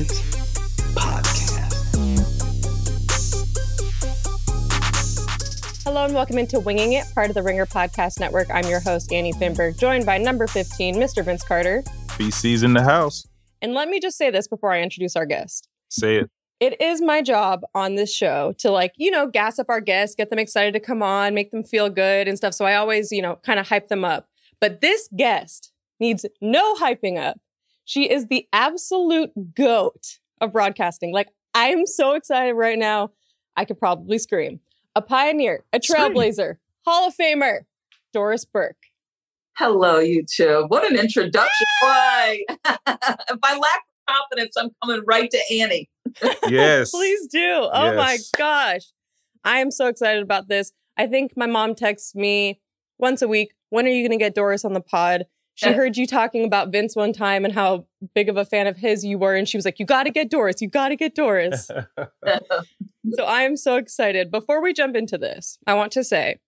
It podcast. Hello and welcome into Winging It, part of the Ringer Podcast Network. I'm your host, Annie Finberg, joined by number 15, Mr. Vince Carter. BC's in the house. And let me just say this before I introduce our guest. Say it. It is my job on this show to, like, you know, gas up our guests, get them excited to come on, make them feel good and stuff. So I always, you know, kind of hype them up. But this guest needs no hyping up. She is the absolute goat of broadcasting. Like, I am so excited right now. I could probably scream. A pioneer, a Scream. trailblazer, Hall of Famer, Doris Burke. Hello, you two. What an introduction. Why? if I lack confidence, I'm coming right to Annie. Yes. Please do. Oh my gosh. I am so excited about this. I think my mom texts me once a week, when are you going to get Doris on the pod? She heard you talking about Vince one time and how big of a fan of his you were. And she was like, You got to get Doris. You got to get Doris. so I am so excited. Before we jump into this, I want to say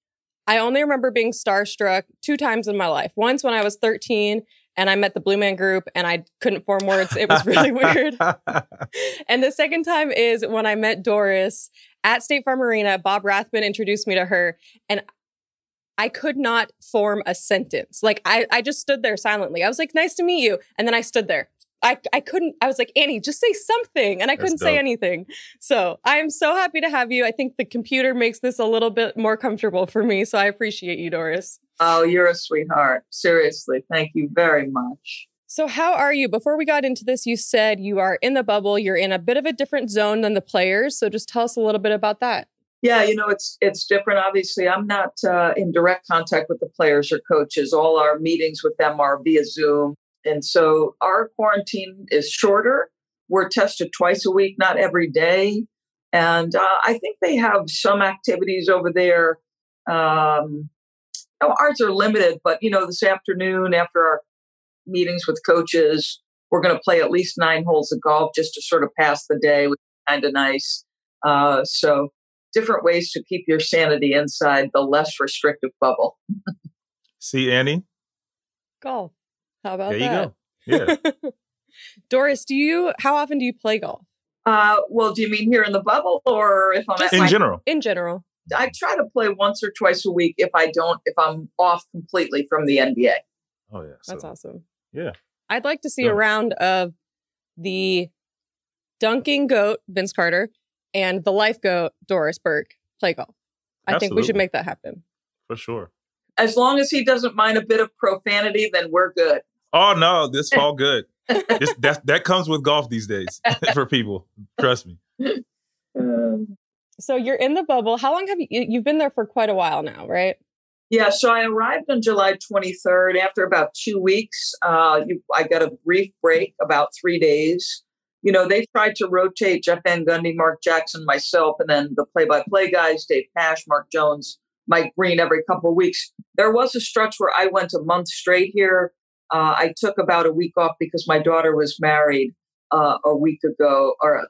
I only remember being starstruck two times in my life. Once when I was 13 and I met the Blue Man Group and I couldn't form words. It was really weird. And the second time is when I met Doris at State Farm Arena. Bob Rathbun introduced me to her, and I could not form a sentence. Like I, I just stood there silently. I was like, "Nice to meet you," and then I stood there. I, I couldn't. I was like, Annie, just say something, and I That's couldn't say anything. So I am so happy to have you. I think the computer makes this a little bit more comfortable for me. So I appreciate you, Doris. Oh, you're a sweetheart. Seriously. Thank you very much. So, how are you? Before we got into this, you said you are in the bubble. You're in a bit of a different zone than the players. So, just tell us a little bit about that. Yeah, you know, it's it's different. Obviously, I'm not uh, in direct contact with the players or coaches. All our meetings with them are via Zoom. And so our quarantine is shorter. We're tested twice a week, not every day. And uh, I think they have some activities over there. Um, no, ours are limited, but you know, this afternoon after our meetings with coaches, we're going to play at least nine holes of golf just to sort of pass the day, which is kind of nice. Uh, so different ways to keep your sanity inside the less restrictive bubble. See, Annie? Golf. How about There you that? go. Yeah. Doris, do you, how often do you play golf Uh, well, do you mean here in the bubble or if I'm Just at In my, general. in general? I try to play once or twice a week if I don't, if I'm off completely from the NBA. Oh, yeah. That's awesome. Yeah. I'd like to see Go a round of the dunking goat, Vince Carter, and the life goat, Doris Burke, play golf. I think we should make that happen. For sure. As long as he doesn't mind a bit of profanity, then we're good. Oh, no. This all good. This, that, that comes with golf these days for people. Trust me. Um, So you're in the bubble. How long have you, you- you've been there for quite a while now, right? Yeah, so I arrived on July 23rd. After about two weeks, uh, you, I got a brief break, about three days. You know, they tried to rotate Jeff Van Gundy, Mark Jackson, myself, and then the play-by-play guys, Dave Pasch, Mark Jones, Mike Breen, every couple of weeks. There was a stretch where I went a month straight here. Uh, I took about a week off because my daughter was married uh, a week ago, or a,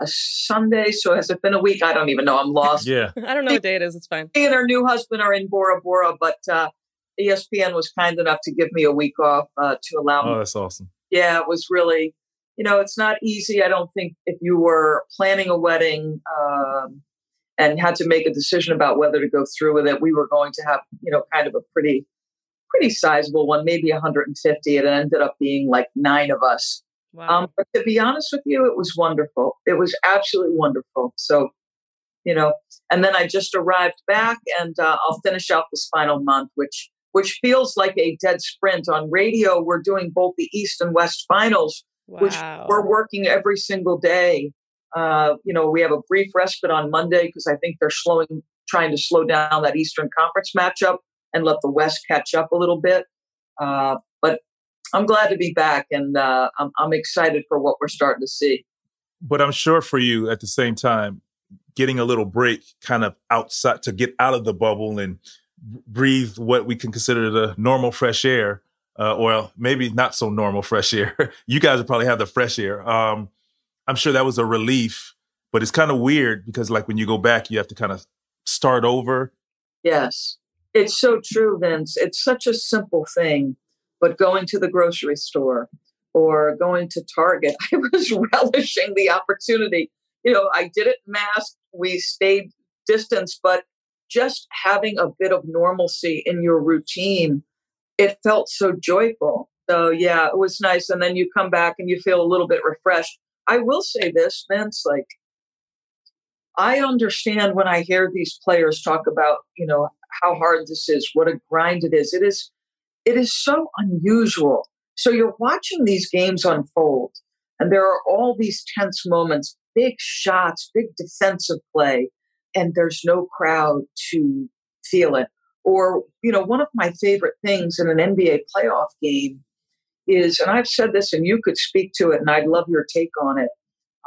a Sunday. So has it been a week? I don't even know. I'm lost Yeah. I don't know what day it is. It's fine. she and her new husband are in Bora Bora, but uh, ESPN was kind enough to give me a week off uh, to allow me. Oh, that's awesome. Yeah, it was really, you know, it's not easy. I don't think if you were planning a wedding um, and had to make a decision about whether to go through with it, we were going to have, you know, kind of a pretty, pretty sizable one, maybe 150. It ended up being like nine of us. Wow. Um, but to be honest with you, it was wonderful. It was absolutely wonderful. So, you know, and then I just arrived back, and uh, I'll finish out this final month, which which feels like a dead sprint. On radio, we're doing both the East and West finals, which we're working every single day. Uh, you know, we have a brief respite on Monday because I think they're slowing, trying to slow down that Eastern Conference matchup and let the West catch up a little bit. Uh, but I'm glad to be back, and uh, I'm, I'm excited for what we're starting to see. But I'm sure for you at the same time, getting a little break kind of outside to get out of the bubble and breathe what we can consider the normal fresh air, uh, or maybe not so normal fresh air. you guys would probably have the fresh air. Um, I'm sure that was a relief, but it's kind of weird because, like, when you go back, you have to kind of start over. Yes, it's so true, Vince. It's such a simple thing, but going to the grocery store, or going to Target. I was relishing the opportunity. You know, I did it masked, we stayed distance, but just having a bit of normalcy in your routine, it felt so joyful. So, yeah, it was nice. And then you come back and you feel a little bit refreshed. I will say this, Vince, like, I understand when I hear these players talk about, you know, how hard this is, what a grind it is. It is it is so unusual. So you're watching these games unfold and there are all these tense moments, big shots, big defensive play, and there's no crowd to feel it. Or, you know, one of my favorite things in an NBA playoff game is, and I've said this and you could speak to it, and I'd love your take on it.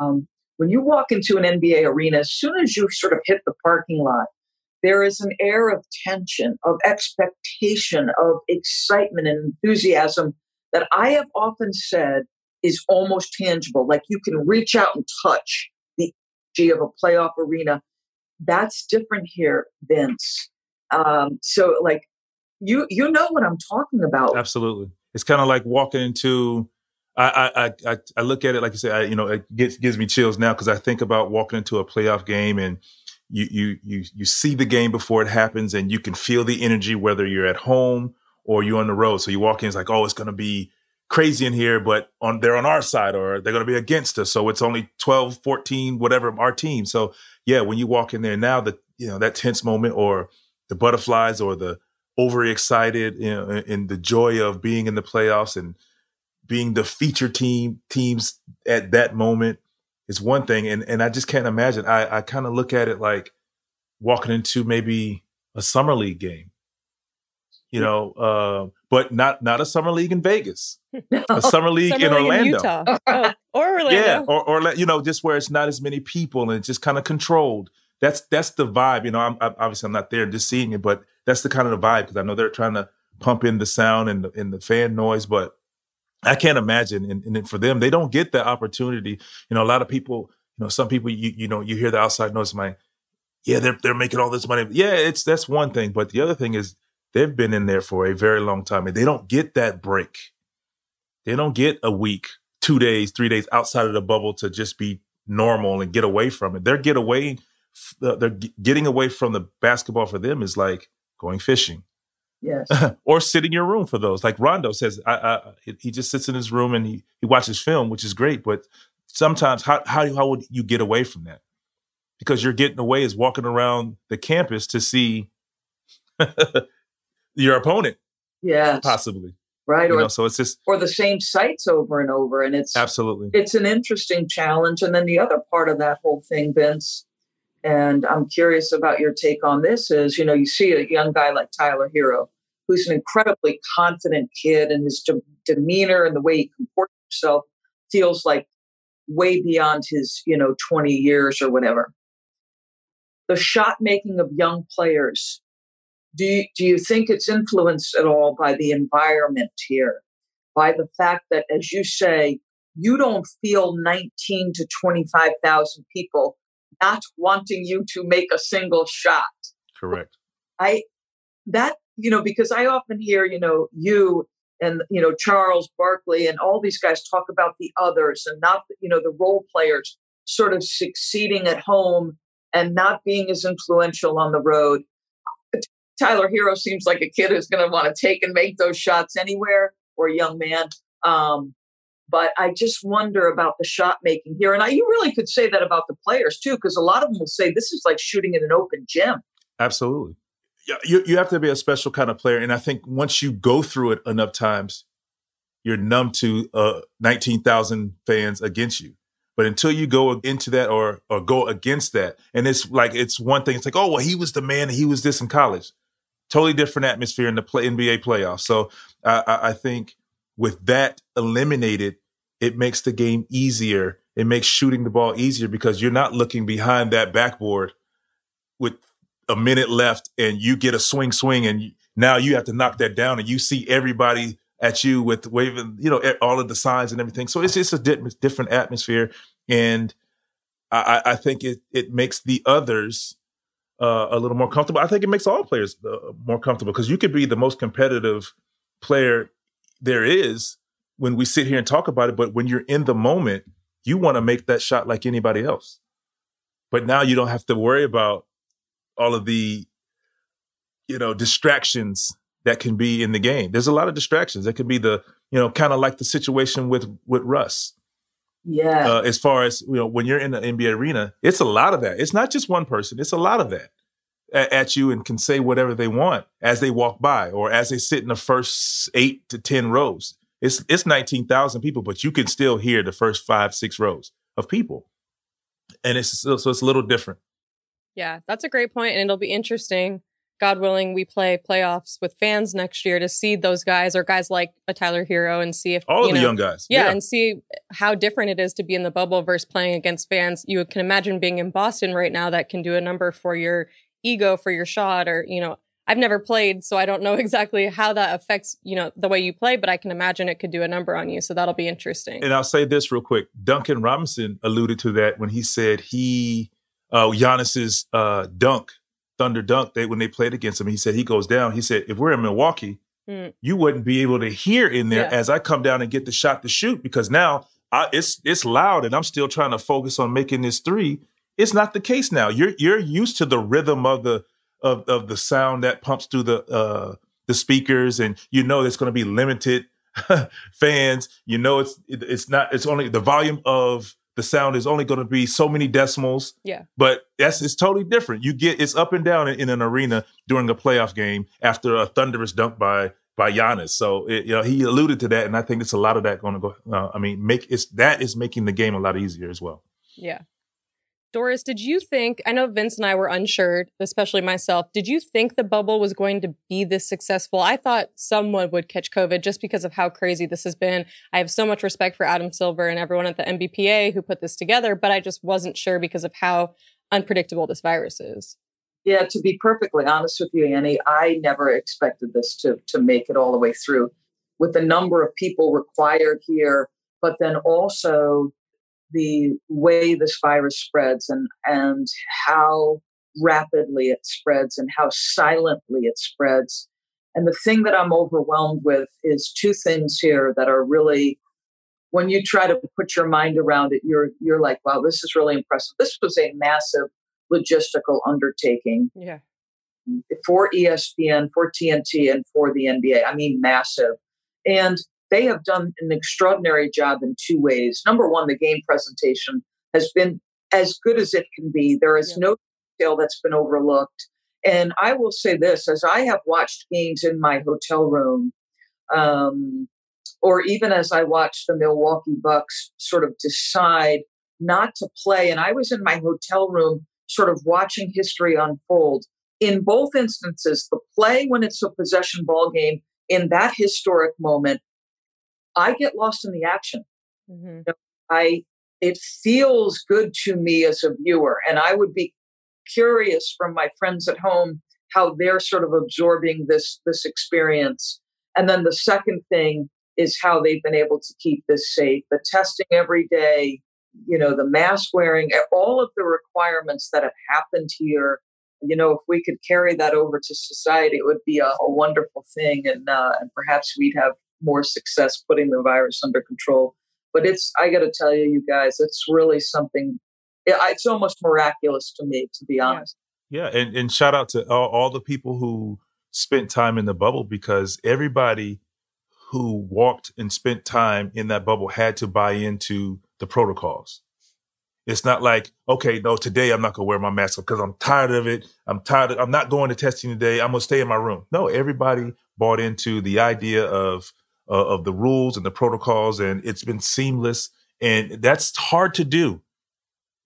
Um, when you walk into an NBA arena, as soon as you sort of hit the parking lot, there is an air of tension, of expectation, of excitement and enthusiasm that I have often said is almost tangible. Like you can reach out and touch the energy of a playoff arena. That's different here, Vince. Um, so, like, you you know what I'm talking about. Absolutely, it's kind of like walking into. I, I I I look at it like you said. I, you know, it gives gives me chills now because I think about walking into a playoff game and you you you you see the game before it happens and you can feel the energy whether you're at home or you're on the road. So you walk in, it's like, oh, it's gonna be crazy in here, but on they're on our side or they're gonna be against us. So it's only 12, 14, whatever our team. So yeah, when you walk in there now, the you know, that tense moment or the butterflies or the overexcited, you know, in the joy of being in the playoffs and being the feature team teams at that moment is one thing. And and I just can't imagine. I, I kind of look at it like walking into maybe a summer league game. You know, uh, but not not a summer league in Vegas, a summer league Summer in League Orlando. Utah. Oh, or Orlando. Yeah, or or you know, just where it's not as many people and it's just kind of controlled. That's that's the vibe. You know, I'm, I'm obviously I'm not there just seeing it, but that's the kind of the vibe because I know they're trying to pump in the sound and the, and the fan noise, but I can't imagine. And, and for them, they don't get that opportunity. You know, a lot of people, you know, some people, you you know, you hear the outside noise, like, yeah, they're they're making all this money. Yeah, it's that's one thing, but the other thing is they've been in there for a very long time and they don't get that break. They don't get a week, two days, three days outside of the bubble to just be normal and get away from it. They're get away, they're getting away from the basketball for them is like going fishing Yes. or sit in your room for those. Like Rondo says, I, I, he just sits in his room and he, he watches film, which is great. But sometimes, how, how, how would you get away from that? Because you're getting away is walking around the campus to see your opponent, Yes. possibly. Right. You Or know, so it's just or the same sites over and over. And it's absolutely. it's an interesting challenge. And then the other part of that whole thing, Vince, and I'm curious about your take on this is, you know, you see a young guy like Tyler Herro, who's an incredibly confident kid, and his de- demeanor and the way he comports himself feels like way beyond his, you know, 20 years or whatever. The shot making of young players, do you, do you think it's influenced at all by the environment here? By the fact that, as you say, you don't feel 19 to 25,000 people not wanting you to make a single shot. Correct. I that you know because I often hear you know you and you know Charles Barkley and all these guys talk about the others and not you know the role players sort of succeeding at home and not being as influential on the road. Tyler Herro seems like a kid who's going to want to take and make those shots anywhere or a young man. Um, but I just wonder about the shot making here. And I, you really could say that about the players too, because a lot of them will say this is like shooting in an open gym. Absolutely. Yeah, you, you have to be a special kind of player. And I think once you go through it enough times, you're numb to uh, 19,000 fans against you. But until you go into that or or go against that, and it's like it's one thing. It's like, oh well, he was the man, he was this in college. Totally different atmosphere in the play, NBA playoffs. So I, I think with that eliminated, it makes the game easier. It makes shooting the ball easier because you're not looking behind that backboard with a minute left and you get a swing, swing, and now you have to knock that down, and you see everybody at you with waving, you know, all of the signs and everything. So it's just a di- different atmosphere, and I, I I think it it makes the others uh, a little more comfortable. I think it makes all players uh, more comfortable because you could be the most competitive player there is when we sit here and talk about it, but when you're in the moment, you want to make that shot like anybody else. But now you don't have to worry about all of the, you know, distractions that can be in the game. There's a lot of distractions. That could be the, you know, kind of like the situation with with Russ. Yeah. Uh, as far as you know, when you're in the NBA arena, it's a lot of that. It's not just one person. It's a lot of that at, you and can say whatever they want as they walk by or as they sit in the first eight to ten rows. It's it's nineteen thousand people, but you can still hear the first five six rows of people, and it's so it's a little different. Yeah, that's a great point, and it'll be interesting. God willing, we play playoffs with fans next year to see those guys or guys like a Tyler Herro and see if All of you the know, young guys, yeah, and see how different it is to be in the bubble versus playing against fans. You can imagine being in Boston right now that can do a number for your ego for your shot or you know I've never played so I don't know exactly how that affects you know the way you play but I can imagine it could do a number on you so that'll be interesting. And I'll say this real quick. Duncan Robinson alluded to that when he said he uh Giannis's uh dunk, thunder dunk, they when they played against him, he said he goes down. He said, if we're in Milwaukee, Mm. you wouldn't be able to hear in there Yeah. as I come down and get the shot to shoot because now I, it's it's loud and I'm still trying to focus on making this three. It's not the case now. You're you're used to the rhythm of the of of the sound that pumps through the uh the speakers and you know there's going to be limited fans. You know it's it, it's not it's only the volume of the sound is only going to be so many decimals. Yeah. But that's it's totally different. You get it's up and down in, in an arena during a playoff game after a thunderous dunk by by Giannis. So it, you know he alluded to that, and I think it's a lot of that going to go. Uh, I mean, make it's that is making the game a lot easier as well. Yeah. Doris, did you think? I know Vince and I were unsure, especially myself. Did you think the bubble was going to be this successful? I thought someone would catch COVID just because of how crazy this has been. I have so much respect for Adam Silver and everyone at the NBPA who put this together, but I just wasn't sure because of how unpredictable this virus is. Yeah, to be perfectly honest with you, Annie, I never expected this to to make it all the way through. With the number of people required here, but then also the way this virus spreads and and how rapidly it spreads and how silently it spreads. And the thing that I'm overwhelmed with is two things here that are really when you try to put your mind around it, you're you're like, wow, this is really impressive. This was a massive logistical undertaking Yeah. for ESPN, for TNT, and for the NBA. I mean, massive. And they have done an extraordinary job in two ways. Number one, the game presentation has been as good as it can be. There is Yeah. no detail that's been overlooked. And I will say this as I have watched games in my hotel room, um, or even as I watched the Milwaukee Bucks sort of decide not to play, and I was in my hotel room sort of watching history unfold. In both instances, the play when it's a possession ball game, in that historic moment, I get lost in the action. hmm I it feels good to me as a viewer, and I would be curious from my friends at home how they're sort of absorbing this this experience. And then the second thing is how they've been able to keep this safe. The testing every day, you know, the mask wearing, all of the requirements that have happened here. You know, if we could carry that over to society, it would be a, a wonderful thing, and uh, and perhaps we'd have more success putting the virus under control but it's i got to tell you you guys it's really something it's almost miraculous to me to be honest Yeah, and, and shout out to all, all the people who spent time in the bubble because everybody who walked and spent time in that bubble had to buy into the protocols. It's not like, okay, no, today I'm not gonna wear my mask because I'm tired of it. I'm tired. Of, I'm not going to testing today. I'm gonna stay in my room. No, everybody bought into the idea of uh, of the rules and the protocols, and it's been seamless. And that's hard to do.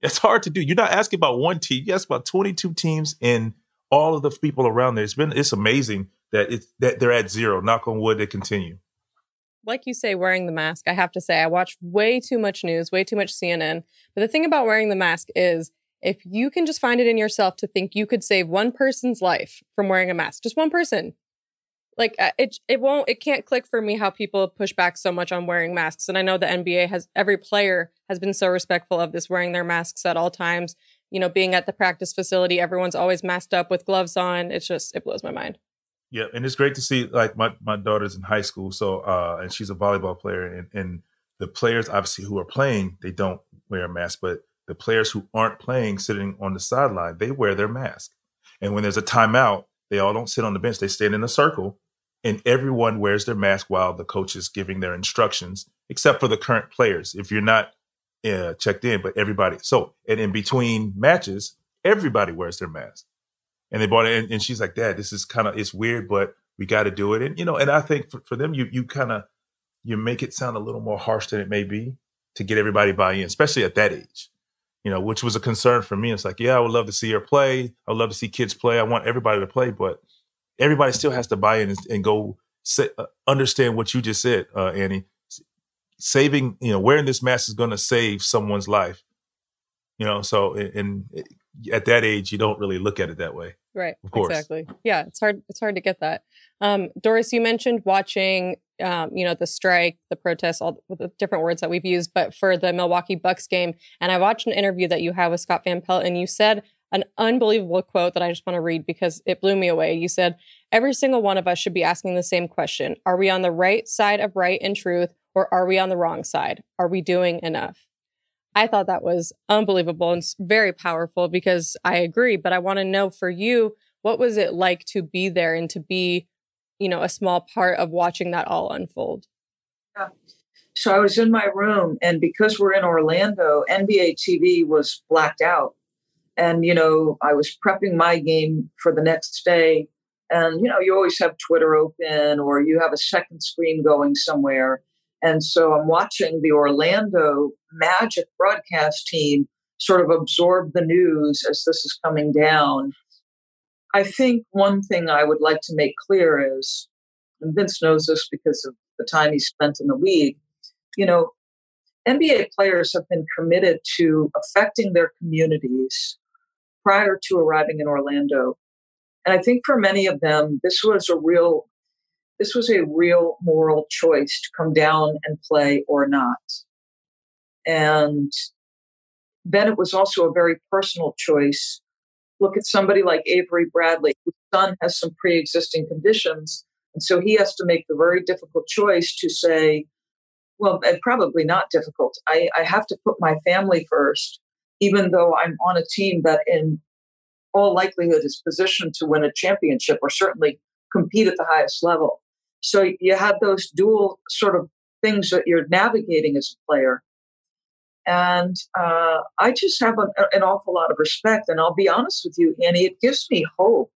It's hard to do. You're not asking about one team. You about 22 teams and all of the people around there. It's been it's amazing that it's that they're at zero. Knock on wood, they continue. like you say, wearing the mask, I have to say, I watch way too much news, way too much CNN. But the thing about wearing the mask is if you can just find it in yourself to think you could save one person's life from wearing a mask, just one person. Like uh, it, it won't, it can't click for me how people push back so much on wearing masks. And I know the NBA has every player has been so respectful of this, wearing their masks at all times. You know, being at the practice facility, everyone's always masked up with gloves on. It's just, it blows my mind. Yeah, and it's great to see. Like my my daughter's in high school, so uh, and she's a volleyball player, and and the players obviously who are playing, they don't wear a mask, but the players who aren't playing, sitting on the sideline, they wear their mask. And when there's a timeout, they all don't sit on the bench; they stand in a circle, and everyone wears their mask while the coach is giving their instructions, except for the current players. If you're not uh, checked in, but everybody. So, and in between matches, everybody wears their mask. And they bought it, and, and she's like, "Dad, this is kind of it's weird, but we got to do it." And you know, and I think for, for them, you you kind of you make it sound a little more harsh than it may be to get everybody buy in, especially at that age. You know, which was a concern for me. It's like, yeah, I would love to see her play. I would love to see kids play. I want everybody to play, but everybody still has to buy in and, and go say, uh, understand what you just said, uh, Annie. Saving, you know, wearing this mask is going to save someone's life. You know, so and at that age, you don't really look at it that way. Right. Of course. Exactly. Yeah, it's hard. It's hard to get that. Um, Doris, you mentioned watching, um, you know, the strike, the protests, all the different words that we've used, but for the Milwaukee Bucks game, and I watched an interview that you had with Scott Van Pelt, and you said an unbelievable quote that I just want to read because it blew me away. You said, "Every single one of us should be asking the same question: Are we on the right side of right and truth, or are we on the wrong side? Are we doing enough?" I thought that was unbelievable and very powerful because I agree. But I want to know for you, what was it like to be there and to be, you know, a small part of watching that all unfold? Yeah. So I was in my room, and because we're in Orlando, NBA TV was blacked out. And, you know, I was prepping my game for the next day. And, you know, you always have Twitter open or you have a second screen going somewhere. And so I'm watching the Orlando Magic broadcast team sort of absorb the news as this is coming down. I think one thing I would like to make clear is, and Vince knows this because of the time he spent in the league, you know, NBA players have been committed to affecting their communities prior to arriving in Orlando. And I think for many of them, this was a real this was a real moral choice to come down and play or not. And then it was also a very personal choice. Look at somebody like Avery Bradley, whose son has some pre existing conditions. And so he has to make the very difficult choice to say, well, and probably not difficult. I, I have to put my family first, even though I'm on a team that, in all likelihood, is positioned to win a championship or certainly compete at the highest level. So you have those dual sort of things that you're navigating as a player. And uh, I just have a, an awful lot of respect. And I'll be honest with you, Annie, it gives me hope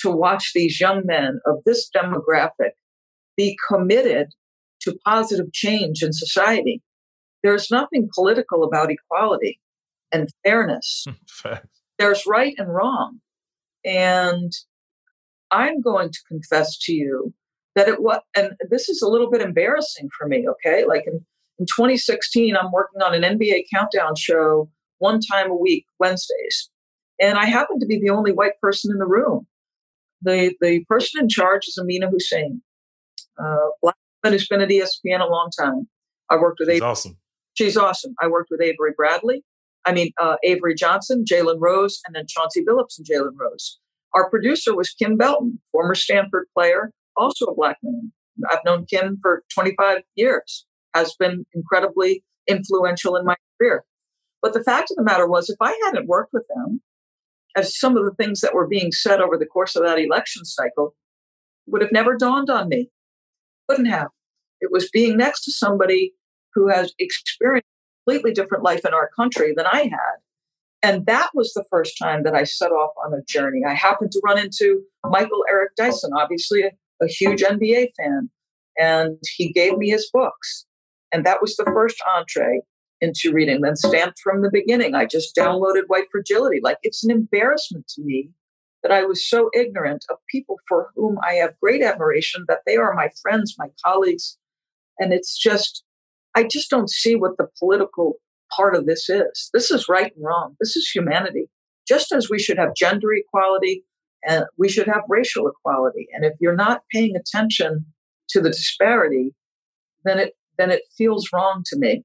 to watch these young men of this demographic be committed to positive change in society. There's nothing political about equality and fairness. There's right and wrong. And I'm going to confess to you that it was, and this is a little bit embarrassing for me, okay? Like in, in 2016, I'm working on an NBA countdown show one time a week, Wednesdays. And I happen to be the only white person in the room. The, the person in charge is Amina Hussein, uh, black woman who's been at ESPN a long time. I worked with She's Avery. awesome. She's awesome. I worked with Avery Bradley. I mean, uh, Avery Johnson, Jalen Rose, and then Chauncey Billups and Jalen Rose. Our producer was Kim Belton, former Stanford player, also a black man. I've known Kim for 25 years, has been incredibly influential in my career. But the fact of the matter was, if I hadn't worked with them, as some of the things that were being said over the course of that election cycle would have never dawned on me. Wouldn't have. It was being next to somebody who has experienced completely different life in our country than I had. And that was the first time that I set off on a journey. I happened to run into Michael Eric Dyson, obviously a a huge NBA fan, and he gave me his books. And that was the first entree into reading. Then stamped from the beginning, I just downloaded White Fragility. Like it's an embarrassment to me that I was so ignorant of people for whom I have great admiration, that they are my friends, my colleagues. And it's just, I just don't see what the political part of this is. This is right and wrong. This is humanity. Just as we should have gender equality, and we should have racial equality. And if you're not paying attention to the disparity, then it then it feels wrong to me.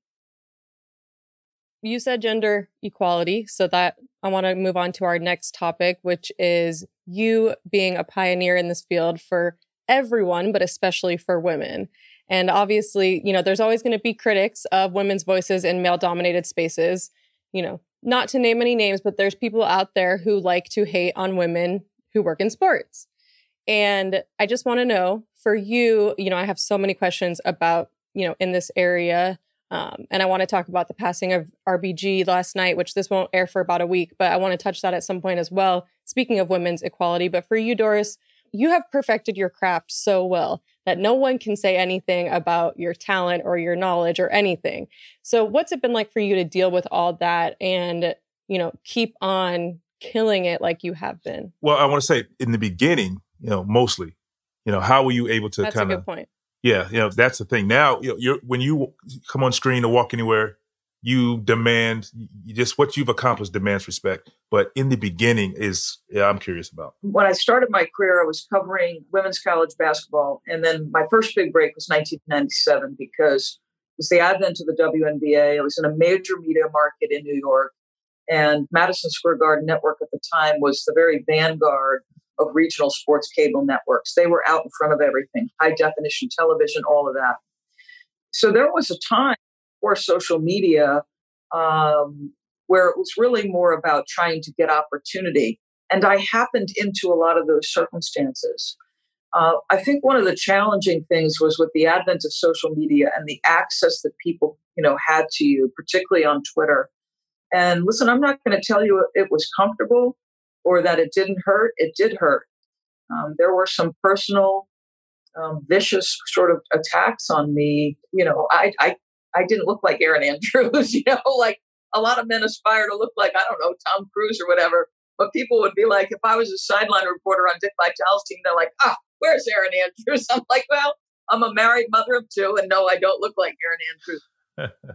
you said gender equality. So that I want to move on to our next topic, which is you being a pioneer in this field for everyone, but especially for women. And obviously, you know, there's always going to be critics of women's voices in male dominated spaces. You know, not to name any names, but there's people out there who like to hate on women who work in sports. And I just want to know for you, you know, I have so many questions about, you know, in this area. Um, and I want to talk about the passing of RBG last night, which this won't air for about a week, but I want to touch that at some point as well. Speaking of women's equality, but for you, Doris, you have perfected your craft so well that no one can say anything about your talent or your knowledge or anything. So what's it been like for you to deal with all that and, you know, keep on killing it like you have been? Well, I want to say in the beginning, you know, mostly, you know, how were you able to That's kind a of good point. Yeah, you know, that's the thing. Now, you know, you're when you come on screen or walk anywhere, you demand just what you've accomplished demands respect. But in the beginning is yeah, I'm curious about. When I started my career, I was covering women's college basketball. And then my first big break was 1997 because it was the advent of the WNBA. I was in a major media market in New York. And Madison Square Garden Network at the time was the very vanguard of regional sports cable networks. They were out in front of everything, high definition television, all of that. So there was a time before social media um, where it was really more about trying to get opportunity. And I happened into a lot of those circumstances. Uh, I think one of the challenging things was with the advent of social media and the access that people, you know, had to you, particularly on Twitter. And listen, I'm not going to tell you it was comfortable or that it didn't hurt. It did hurt. Um, there were some personal, um, vicious sort of attacks on me. You know, I, I I didn't look like Erin Andrews. You know, like a lot of men aspire to look like I don't know Tom Cruise or whatever. But people would be like, if I was a sideline reporter on Dick Vitale's team, they're like, ah, where's Erin Andrews? I'm like, well, I'm a married mother of two, and no, I don't look like Erin Andrews.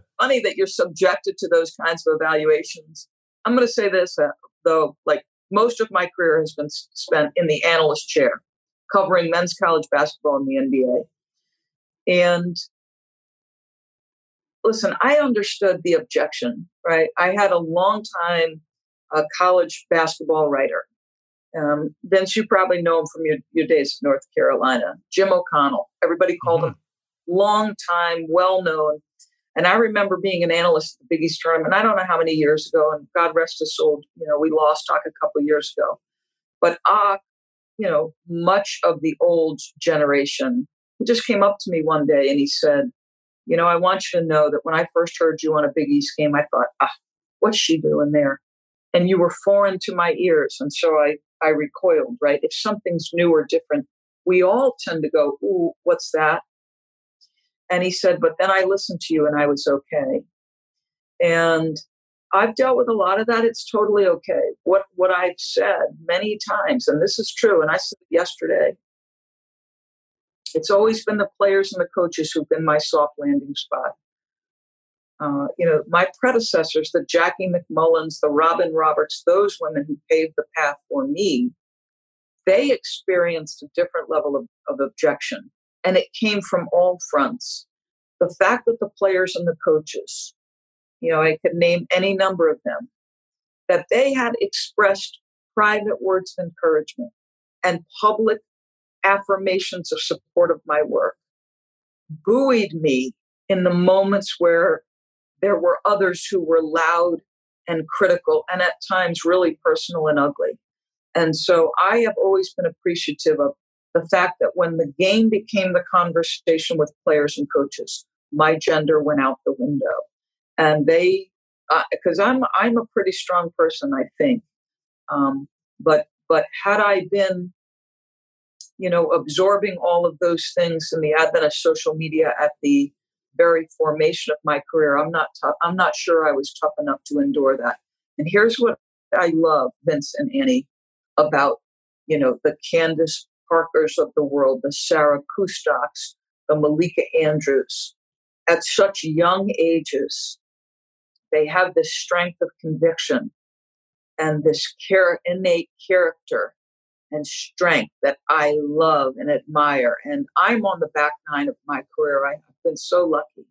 Funny that you're subjected to those kinds of evaluations. I'm going to say this uh, though, like most of my career has been spent in the analyst chair, covering men's college basketball in the NBA. And listen, I understood the objection, right? I had a long time uh, college basketball writer. Um, Vince, you probably know him from your, your days in North Carolina. Jim O'Connell. Everybody called mm-hmm. him long time, well known. And I remember being an analyst at the Big East tournament. I don't know how many years ago, and God rest his soul. You know, we lost Ak a couple years ago, but Ak, you know, much of the old generation, he just came up to me one day and he said, "You know, I want you to know that when I first heard you on a Big East game, I thought, ah, what's she doing there?" And you were foreign to my ears, and so I I recoiled. Right, if something's new or different, we all tend to go, "Ooh, what's that?" And he said, But then I listened to you and I was okay. And I've dealt with a lot of that. It's totally okay. What what I've said many times, and this is true, and I said yesterday, it's always been the players and the coaches who've been my soft landing spot. Uh, you know, my predecessors, the Jackie MacMullans, the Robin Roberts, those women who paved the path for me, they experienced a different level of, of objection and it came from all fronts. The fact that the players and the coaches, you know, I could name any number of them, that they had expressed private words of encouragement and public affirmations of support of my work, buoyed me in the moments where there were others who were loud and critical and at times really personal and ugly. And so I have always been appreciative of the fact that when the game became the conversation with players and coaches, my gender went out the window, and they because uh, I'm I'm a pretty strong person, I think, um, but but had I been you know absorbing all of those things in the advent of social media at the very formation of my career i'm not tough i'm not sure i was tough enough to endure that. And here's what i love vince and annie about you know the candace Parkers of the world, the Sarah Kustoks, the Malika Andrews, at such young ages, they have this strength of conviction and this care, innate character and strength that I love and admire. And I'm on the back nine of my career. I have been so lucky.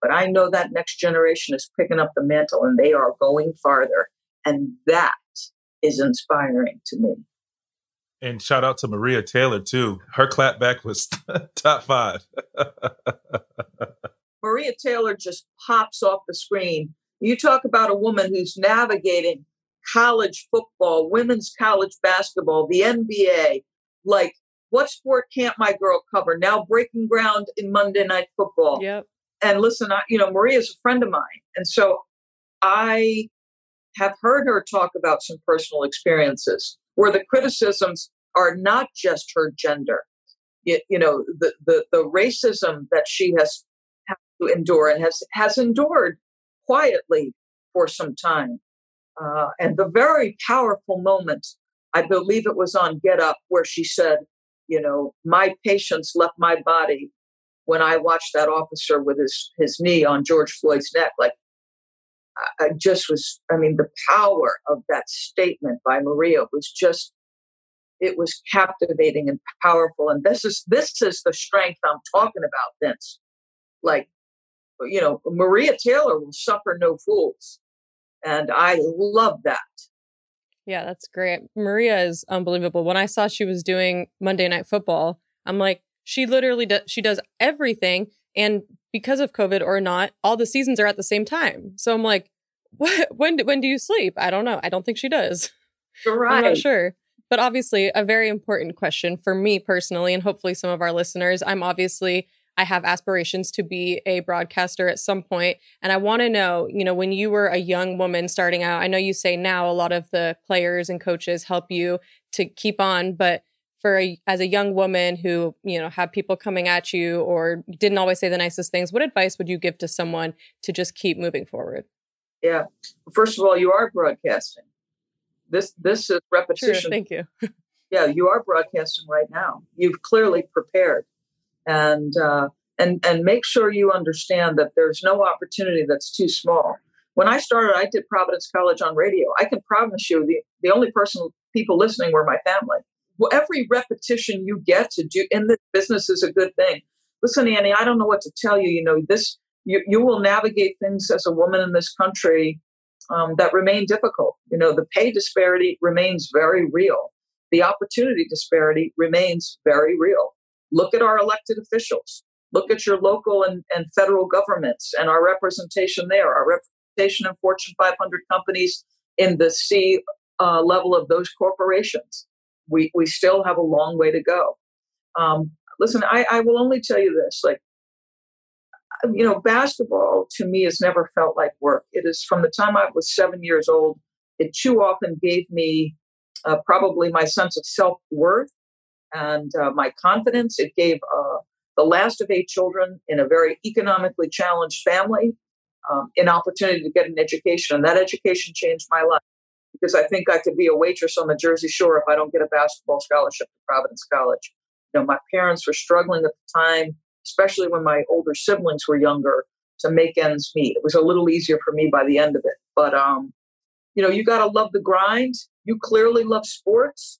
But I know that next generation is picking up the mantle and they are going farther. And that is inspiring to me. And shout out to Maria Taylor too. Her clapback was top five. Maria Taylor just pops off the screen. You talk about a woman who's navigating college football, women's college basketball, the NBA. Like, what sport can't my girl cover? Now breaking ground in Monday Night Football. Yep. And listen, I, you know, Maria's a friend of mine. And so I have heard her talk about some personal experiences where the criticisms are not just her gender. It, you know, the, the, the racism that she has had to endure and has, has endured quietly for some time. Uh, and the very powerful moment, I believe it was on Get Up, where she said, you know, my patience left my body when I watched that officer with his, his knee on George Floyd's neck. Like, I just was, I mean, the power of that statement by Maria was just, it was captivating and powerful. And this is, this is the strength I'm talking about, Vince. Like, you know, Maria Taylor will suffer no fools. And I love that. Yeah, that's great. Maria is unbelievable. When I saw she was doing Monday Night Football, I'm like, she literally does, she does everything. And because of COVID or not, all the seasons are at the same time. So I'm like, what, when, when do you sleep? I don't know. I don't think she does. Right. I'm not sure. But obviously, a very important question for me personally, and hopefully some of our listeners. I'm obviously I have aspirations to be a broadcaster at some point. And I want to know, you know, when you were a young woman starting out, I know you say now a lot of the players and coaches help you to keep on, but for a, as a young woman who, you know, have people coming at you or didn't always say the nicest things, what advice would you give to someone to just keep moving forward? Yeah. First of all, you are broadcasting. This this is repetition. True, thank you. yeah, you are broadcasting right now. You've clearly prepared and uh, and and make sure you understand that there's no opportunity that's too small. When I started, I did Providence College on radio. I can promise you, the the only person people listening were my family. Well, every repetition you get to do in this business is a good thing. Listen, Annie, I don't know what to tell you. You know, this you you will navigate things as a woman in this country um, that remain difficult. You know, the pay disparity remains very real. The opportunity disparity remains very real. Look at our elected officials. Look at your local and, and federal governments and our representation there, our representation in Fortune 500 companies in the C uh, level of those corporations. We, we still have a long way to go. Um, listen, I, I will only tell you this like, you know, basketball to me has never felt like work. It is from the time I was seven years old, it too often gave me uh, probably my sense of self worth and uh, my confidence. It gave uh, the last of eight children in a very economically challenged family um, an opportunity to get an education. And that education changed my life because I think I could be a waitress on the Jersey Shore if I don't get a basketball scholarship to Providence College. You know, my parents were struggling at the time, especially when my older siblings were younger, to make ends meet. It was a little easier for me by the end of it. But, um, you know, you got to love the grind. You clearly love sports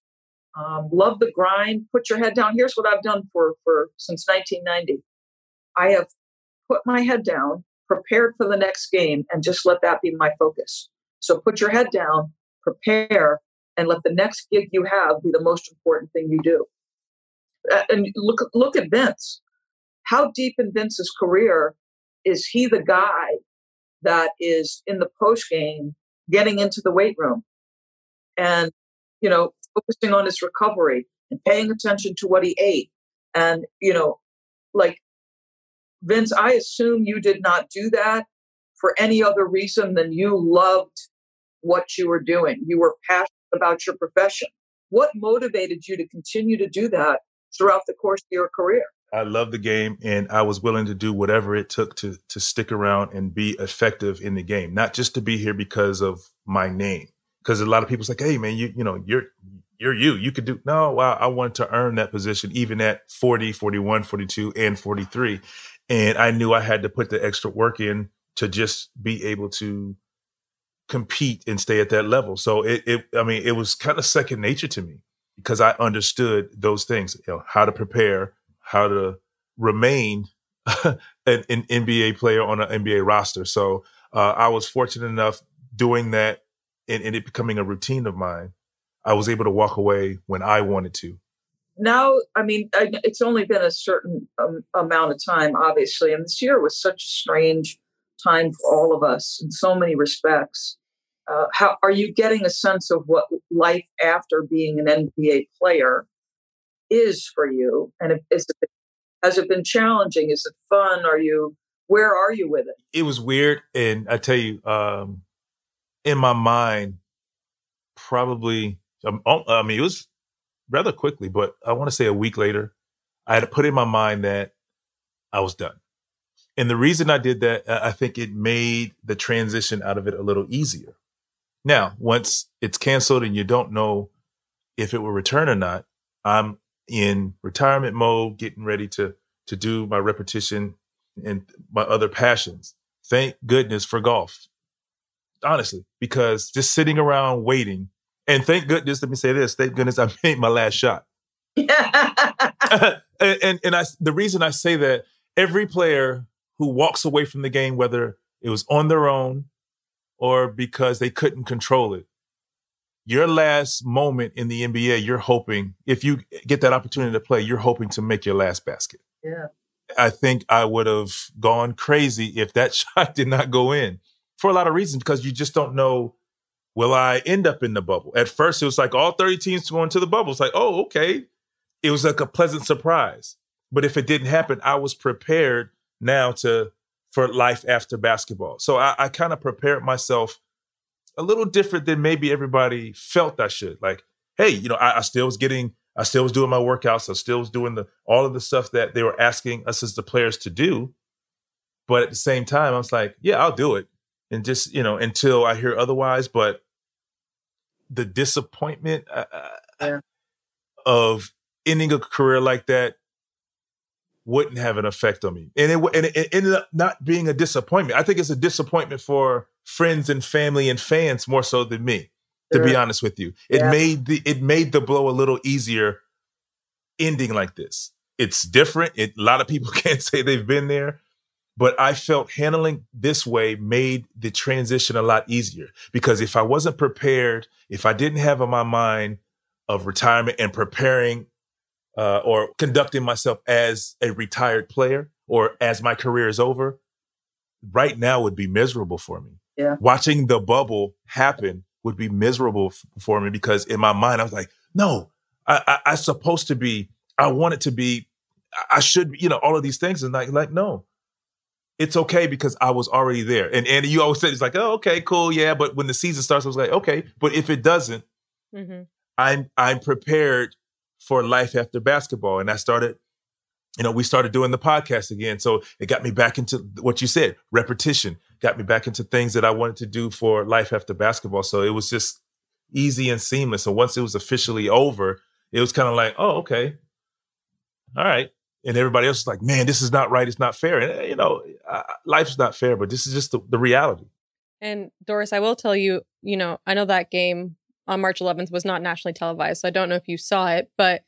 um, love the grind. Put your head down. Here's what I've done for for since 1990. I have put my head down, prepared for the next game, and just let that be my focus. So put your head down, prepare, and let the next gig you have be the most important thing you do. And look look at Vince. How deep in Vince's career is he the guy that is in the post game getting into the weight room? And you know, focusing on his recovery and paying attention to what he ate. And, you know, like, Vince, I assume you did not do that for any other reason than you loved what you were doing. You were passionate about your profession. What motivated you to continue to do that throughout the course of your career? I love the game and I was willing to do whatever it took to to stick around and be effective in the game, not just to be here because of my name. Because a lot of people's like, hey man, you you know, you're you're you. You could do no. I wanted to earn that position even at 40, 41, 42, and 43. And I knew I had to put the extra work in to just be able to compete and stay at that level. So it, it I mean, it was kind of second nature to me because I understood those things, you know, how to prepare, how to remain an, an, NBA player on an NBA roster. So uh, I was fortunate enough doing that and, and it becoming a routine of mine. I was able to walk away when I wanted to. Now, I mean, it's only been a certain um, amount of time, obviously, and this year was such a strange time for all of us in so many respects. Uh, how are you getting a sense of what life after being an NBA player is for you? And if, is it, has it been challenging? Is it fun? Are you where are you with it? It was weird, and I tell you, um, in my mind, probably. Um, oh, I mean, it was rather quickly, but I want to say a week later, I had to put in my mind that I was done. And the reason I did that, I think it made the transition out of it a little easier. Now, once it's canceled and you don't know if it will return or not, I'm in retirement mode, getting ready to to do my repetition and my other passions. Thank goodness for golf. Honestly, because just sitting around waiting, and thank goodness, let me say this, thank goodness I made my last shot. and, and and I the reason I say that every player who walks away from the game, whether it was on their own or because they couldn't control it. Your last moment in the NBA, you're hoping, if you get that opportunity to play, you're hoping to make your last basket. Yeah. I think I would have gone crazy if that shot did not go in for a lot of reasons because you just don't know will I end up in the bubble? At first, it was like all 30 teams going to the bubble. It's like, oh, okay. It was like a pleasant surprise. But if it didn't happen, I was prepared now to for life after basketball. So I, I kind of prepared myself a little different than maybe everybody felt I should. Like, hey, you know, I, I still was getting, I still was doing my workouts. I still was doing the all of the stuff that they were asking us as the players to do. But at the same time, I was like, yeah, I'll do it. And just, you know, until I hear otherwise. But the disappointment uh, uh yeah. of ending a career like that wouldn't have an effect on me. And it, and it ended up not being a disappointment. I think it's a disappointment for friends and family and fans more so than me, to be honest with you. It yeah. made the it made the blow a little easier ending like this. It's different. It, a lot of people can't say they've been there, but I felt handling this way made the transition a lot easier because if I wasn't prepared, if I didn't have in my mind of retirement and preparing uh, or conducting myself as a retired player or as my career is over, right now would be miserable for me. Yeah. Watching the bubble happen would be miserable f- for me because in my mind I was like, no, I, I, I'm supposed to be. I want it to be. I should, you know, all of these things, and like, like, no, it's okay because I was already there. And and you always said it's like, oh, okay, cool, yeah. But when the season starts, I was like, okay. But if it doesn't, mm-hmm. I'm I'm prepared for life after basketball. And I started, you know, we started doing the podcast again. So it got me back into what you said, repetition, got me back into things that I wanted to do for life after basketball. So it was just easy and seamless. And once it was officially over, it was kind of like, oh, okay. All right. And everybody else is like, man, this is not right. It's not fair. And, you know, uh, life's not fair, but this is just the, the reality. And Doris, I will tell you, you know, I know that game on March 11th was not nationally televised. So I don't know if you saw it, but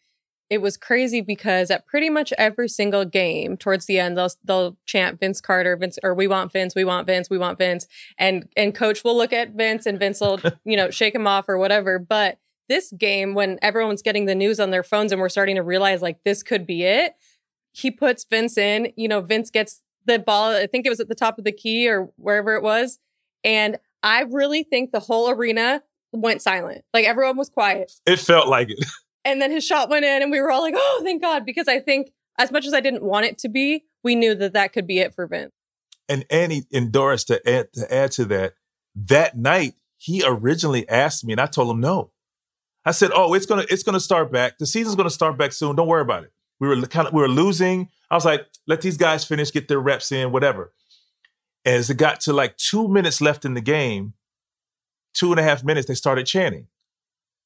it was crazy because at pretty much every single game towards the end they'll they'll chant Vince Carter Vince or we want Vince we want Vince we want Vince and and coach will look at Vince and Vince will you know shake him off or whatever but this game when everyone's getting the news on their phones and we're starting to realize like this could be it he puts Vince in you know Vince gets the ball I think it was at the top of the key or wherever it was and I really think the whole arena went silent. Like everyone was quiet. It felt like it. And then his shot went in, and we were all like, oh, thank God. Because I think, as much as I didn't want it to be, we knew that that could be it for Vince. And Annie and Doris, to add, to add to that, that night, he originally asked me, and I told him no. I said, "Oh, it's gonna it's gonna start back. The season's gonna start back soon. Don't worry about it." We were kind of we were losing. I was like, "Let these guys finish, get their reps in, whatever." As it got to like two minutes left in the game, two and a half minutes, they started chanting.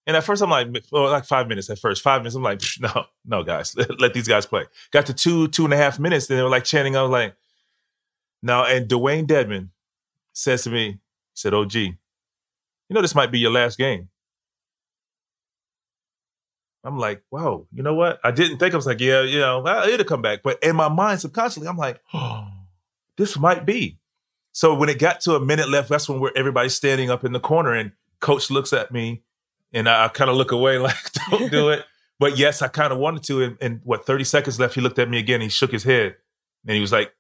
And at first, I'm like, well, like five minutes at first. Five minutes, I'm like, no, no, guys, let, these guys play. Got to two, two and a half minutes, and they were like chanting. I was like, no. And Dewayne Dedmon says to me, he said, "Oh, gee, you know this might be your last game." I'm like, whoa, you know what? I didn't think I was like, yeah, you know, it'll come back. But in my mind, subconsciously, I'm like, oh, this might be. So when it got to a minute left, that's when we're everybody's standing up in the corner, and coach looks at me, and I, I kind of look away, like, don't do it. But yes, I kind of wanted to. And, and what, 30 seconds left, he looked at me again, he shook his head, and he was like,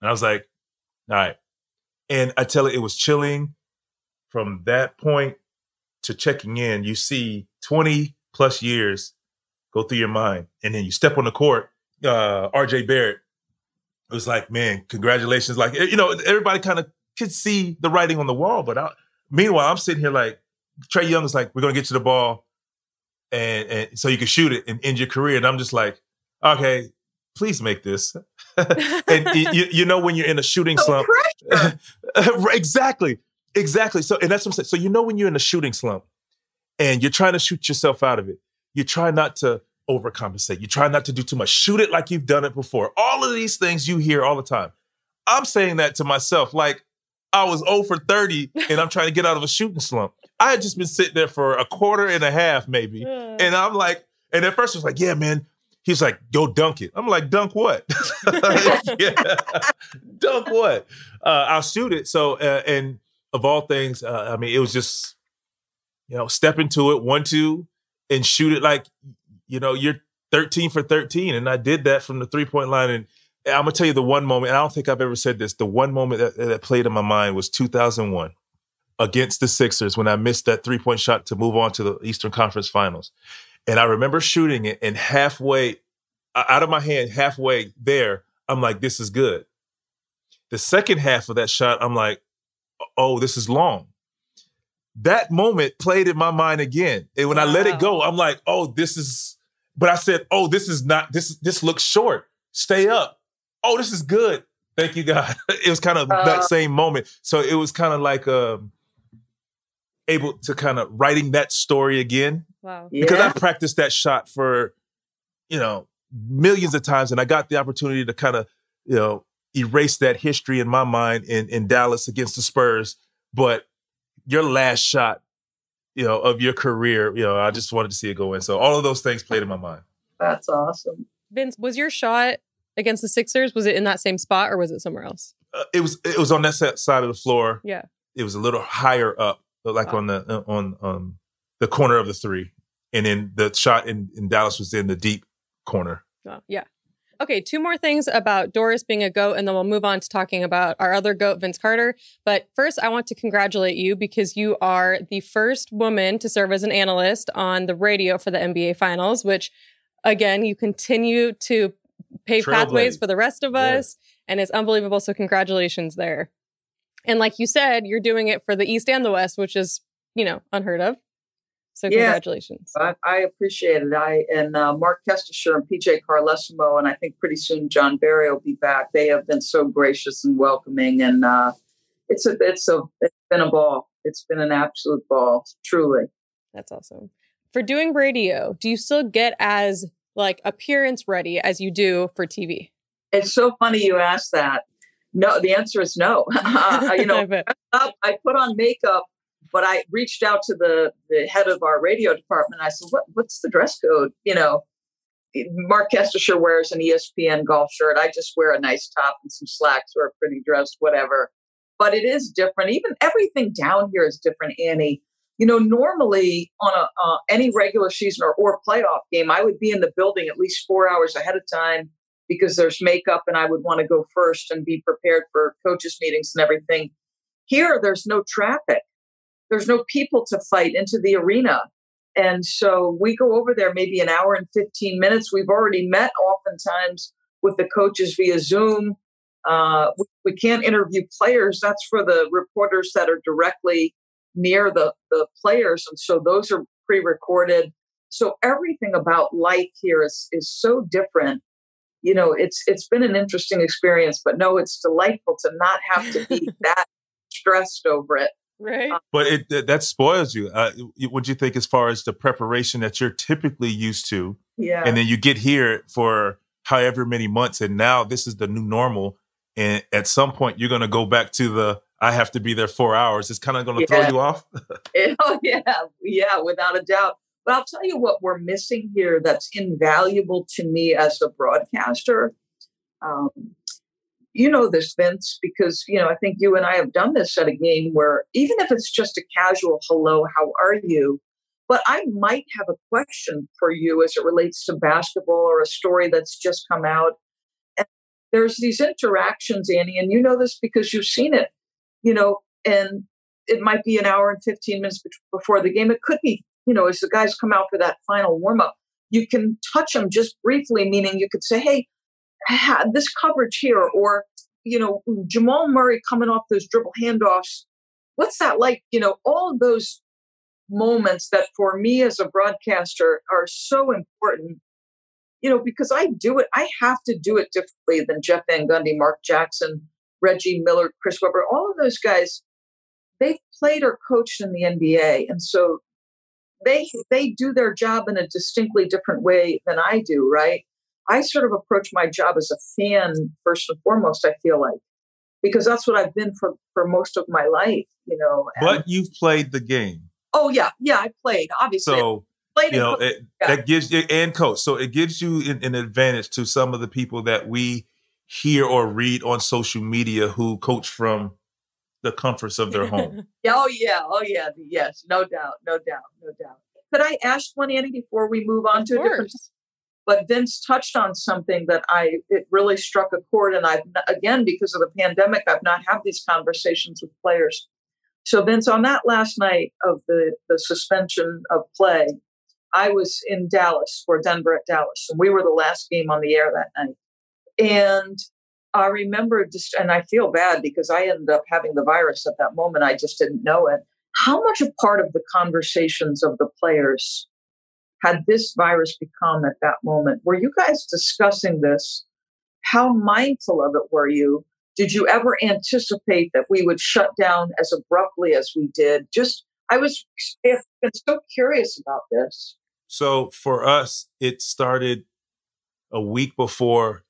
and I was like, all right. And I tell it, it was chilling. From that point to checking in, you see 20 plus years go through your mind. And then you step on the court, uh, RJ Barrett it was like, man, congratulations. Like, you know, everybody kind of could see the writing on the wall. But I, meanwhile, I'm sitting here like, Trae Young is like, we're going to get you the ball and, and so you can shoot it and end your career. And I'm just like, okay, please make this. and you, you know, when you're in a shooting slump. exactly. Exactly. So, and that's what I'm saying. So, you know, when you're in a shooting slump and you're trying to shoot yourself out of it, you try not to overcompensate. You try not to do too much. Shoot it like you've done it before. All of these things you hear all the time. I'm saying that to myself like I was 0 for 30 and I'm trying to get out of a shooting slump. I had just been sitting there for a quarter and a half, maybe. And I'm like, and at first I was like, yeah, man. He's like, go dunk it. I'm like, dunk what? yeah. dunk what? Uh, I'll shoot it. So, uh, and of all things, uh, I mean, it was just, you know, step into it, one, two, and shoot it like you know, you're 13 for 13. And I did that from the three point line. And I'm going to tell you the one moment, I don't think I've ever said this, the one moment that, that played in my mind was 2001 against the Sixers when I missed that three point shot to move on to the Eastern Conference Finals. And I remember shooting it and halfway out of my hand, halfway there, I'm like, this is good. The second half of that shot, I'm like, oh, this is long that moment played in my mind again. And when wow. I let it go, I'm like, oh, this is but I said, "Oh, this is not this. This looks short. Stay up. Oh, this is good. Thank you, God." it was kind of uh, that same moment. So it was kind of like um, able to kind of writing that story again. Wow. Because I've practiced that shot for you know millions of times, and I got the opportunity to kind of you know erase that history in my mind in in Dallas against the Spurs. But your last shot you know, of your career, you know, I just wanted to see it go in. So all of those things played in my mind. That's awesome. Vince, was your shot against the Sixers? Was it in that same spot or was it somewhere else? Uh, it was. It was on that side of the floor. Yeah. It was a little higher up, like wow. on the uh, on um the corner of the three, and then the shot in in Dallas was in the deep corner. Oh, yeah. Okay, two more things about Doris being a goat, and then we'll move on to talking about our other goat, Vince Carter. But first, I want to congratulate you because you are the first woman to serve as an analyst on the radio for the NBA Finals, which, again, you continue to pave pathways for the rest of us, yeah. and it's unbelievable. So, congratulations there. And like you said, you're doing it for the East and the West, which is, you know, unheard of. So yeah, congratulations. I, I, appreciate it. I and uh, Marc Kestecher and PJ Carlesimo, and I think pretty soon Jon Barry will be back. They have been so gracious and welcoming, and uh, it's a it's a it's been a ball. It's been an absolute ball, truly. That's awesome. For doing radio, do you still get as like appearance ready as you do for TV? It's so funny you ask that. No, the answer is no. uh, you know, I, I put on makeup but I reached out to the, the head of our radio department. I said, what, what's the dress code? You know, Marc Kestecher wears an ESPN golf shirt. I just wear a nice top and some slacks or a pretty dress, whatever. But it is different. Even everything down here is different, Annie. You know, normally on a uh, any regular season or, or playoff game, I would be in the building at least four hours ahead of time because there's makeup and I would want to go first and be prepared for coaches meetings and everything. Here, there's no traffic there's no people to fight into the arena. And so we go over there maybe an hour and 15 minutes. We've already met oftentimes with the coaches via Zoom. Uh, we, can't interview players. That's for the reporters that are directly near the, the players. And so those are pre recorded. So everything about life here is, is so different. You know, it's it's been an interesting experience, but no, it's delightful to not have to be that stressed over it. Right. Uh, but it that spoils you. Uh, what do you think as far as the preparation that you're typically used to? Yeah. And then you get here for however many months, and now this is the new normal. And at some point, you're going to go back to the I have to be there four hours. It's kind of going to yeah. throw you off. oh yeah, yeah, without a doubt. But I'll tell you what we're missing here that's invaluable to me as a broadcaster. Um, you know this, Vince, because you know I think you and I have done this at a game where even if it's just a casual "Hello, how are you," but I might have a question for you as it relates to basketball or a story that's just come out. And there's these interactions, Annie, and you know this because you've seen it. You know, and it might be an hour and 15 minutes before the game. It could be, you know, as the guys come out for that final warm up, you can touch them just briefly, meaning you could say, hey, this coverage here, or, you know, Jamal Murray coming off those dribble handoffs. What's that like? You know, all those moments that for me as a broadcaster are so important you know because i do it i have to do it differently than jeff van gundy mark jackson reggie miller chris webber all of those guys they've played or coached in the nba and so they they do their job in a distinctly different way than i do right i sort of approach my job as a fan first and foremost i feel like because that's what i've been for for most of my life you know but you've played the game Oh yeah, yeah, I played obviously. So played you know it, yeah. that gives you and coach. So it gives you an, an, advantage to some of the people that we hear or read on social media who coach from the comforts of their home. yeah, oh yeah, oh yeah, yes, no doubt, no doubt, no doubt. Could I ask one, Annie, before we move on of to course. a different? But Vince touched on something that I it really struck a chord, and I've again because of the pandemic, I've not had these conversations with players. So, Vince, on that last night of the, the suspension of play, I was in Dallas for Denver at Dallas, and we were the last game on the air that night. And I remember just, and I feel bad because I ended up having the virus at that moment. I just didn't know it. How much a part of the conversations of the players had this virus become at that moment? Were you guys discussing this? How mindful of it were you? Did you ever anticipate that we would shut down as abruptly as we did? Just, I was I've been so curious about this. So for us, it started a week before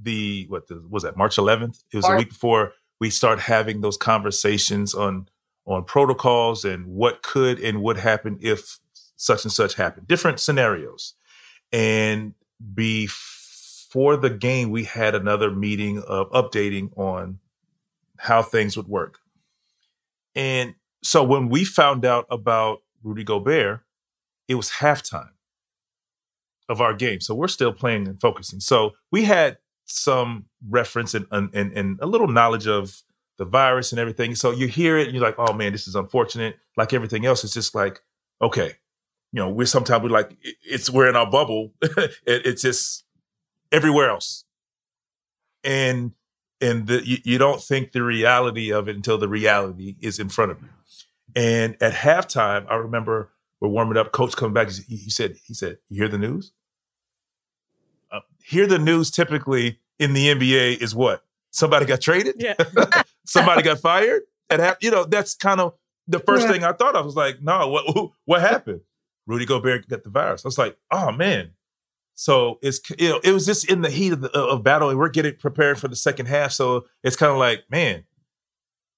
the what the, was that March 11th? It was March. a week before we start having those conversations on on protocols and what could and would happen if such and such happened. Different scenarios, and before for the game, we had another meeting of updating on how things would work. And so when we found out about Rudy Gobert, it was halftime of our game. So we're still playing and focusing. So we had some reference and, and, and a little knowledge of the virus and everything. So you hear it and you're like, oh man, this is unfortunate. Like everything else, it's just like, okay, you know, we sometimes we're like, it's we're in our bubble. it, it's just everywhere else. And and the, you, you don't think the reality of it until the reality is in front of you. And at halftime, I remember we're warming up. Coach coming back. He, he said, "He said, you hear the news? Uh, hear the news. Typically in the NBA is what somebody got traded. Yeah. somebody got fired. and half, you know, that's kind of the first yeah. thing I thought of. I was like, no, what what happened? Rudy Gobert got the virus. I was like, oh man, so it's you know, it was just in the heat of, the, of battle, and we're getting prepared for the second half. So it's kind of like, man.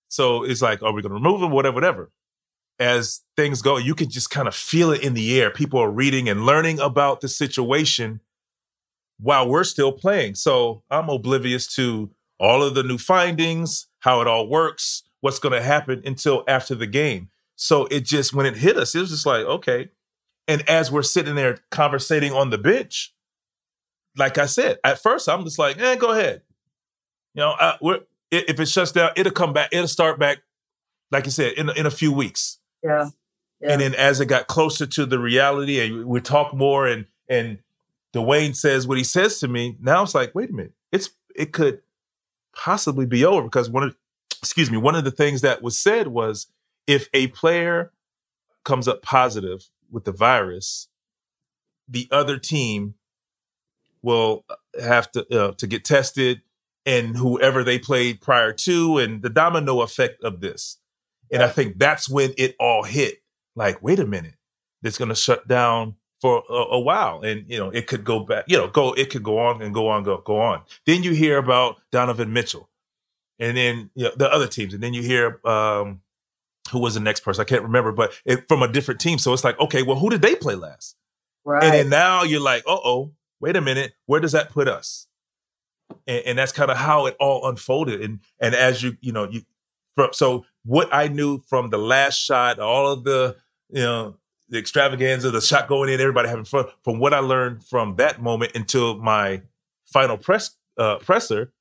So it's like, are we going to remove him? Whatever, whatever. As things go, you can just kind of feel it in the air. People are reading and learning about the situation while we're still playing. So I'm oblivious to all of the new findings, how it all works, what's going to happen until after the game. So it just when it hit us, it was just like, okay. And as we're sitting there conversating on the bench, like I said, at first I'm just like, eh, go ahead. You know, uh, we're, if it shuts down, it'll come back. It'll start back, like you said, in in a few weeks. Yeah. yeah. And then as it got closer to the reality, and we talk more, and and Dewayne says what he says to me. Now it's like, wait a minute, it's it could possibly be over because one of excuse me, one of the things that was said was if a player comes up positive with the virus, the other team will have to uh, to get tested and whoever they played prior to and the domino effect of this. And I think that's when it all hit. Like, wait a minute, it's going to shut down for a, a, while, and you know it could go back. You know, go it could go on and go on, go go on. Then you hear about Donovan Mitchell, and then you know, the other teams, and then you hear um, who was the next person? I can't remember, but it, from a different team. So it's like, okay, well, who did they play last? Right. And then now you're like, uh oh, wait a minute, where does that put us? And, and that's kind of how it all unfolded. And and as you you know you from so what I knew from the last shot, all of the you know the extravaganza, the shot going in, everybody having fun. From what I learned from that moment until my final press uh, presser,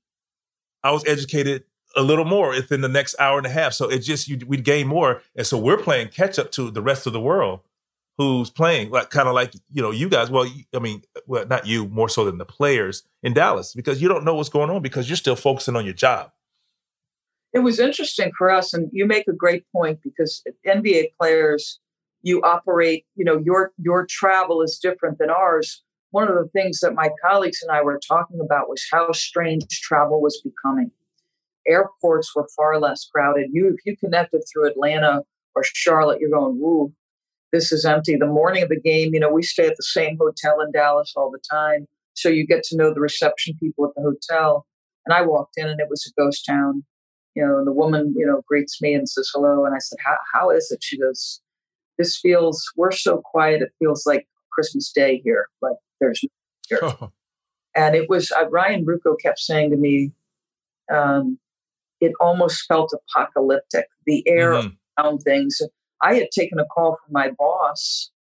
I was educated a little more within the next hour and a half. So it just you, we'd gain more, and so we're playing catch up to the rest of the world who's playing like kind of like you know you guys. Well, I mean, well, not you more so than the players in Dallas because you don't know what's going on because you're still focusing on your job. It was interesting for us, and you make a great point because NBA players, you operate, you know, your your travel is different than ours. One of the things that my colleagues and I were talking about was how strange travel was becoming. Airports were far less crowded. You, if you connected through Atlanta or Charlotte, you're going, "Woo, this is empty." The morning of the game, you know, we stay at the same hotel in Dallas all the time, so you get to know the reception people at the hotel. And I walked in, and it was a ghost town you know, and the woman, you know, greets me and says hello. And I said, how, how is it? She goes, this feels, we're so quiet. It feels like Christmas Day here. Like there's no here. And it was, uh, Ryan Ruocco kept saying to me, um, it almost felt apocalyptic. The air mm-hmm. around things. I had taken a call from my boss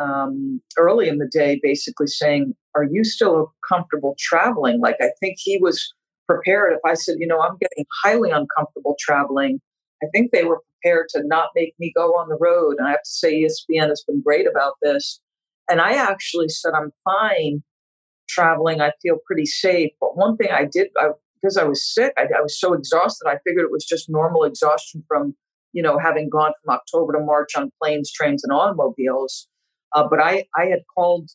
um, early in the day, basically saying, "Are you still comfortable traveling?" Like I think he was prepared. If I said, you know, I'm getting highly uncomfortable traveling, I think they were prepared to not make me go on the road. And I have to say, ESPN has been great about this. And I actually said, I'm fine traveling. I feel pretty safe. But one thing I did, I, because I was sick, I, I was so exhausted. I figured it was just normal exhaustion from, you know, having gone from October to March on planes, trains, and automobiles. Uh, but I, I had called,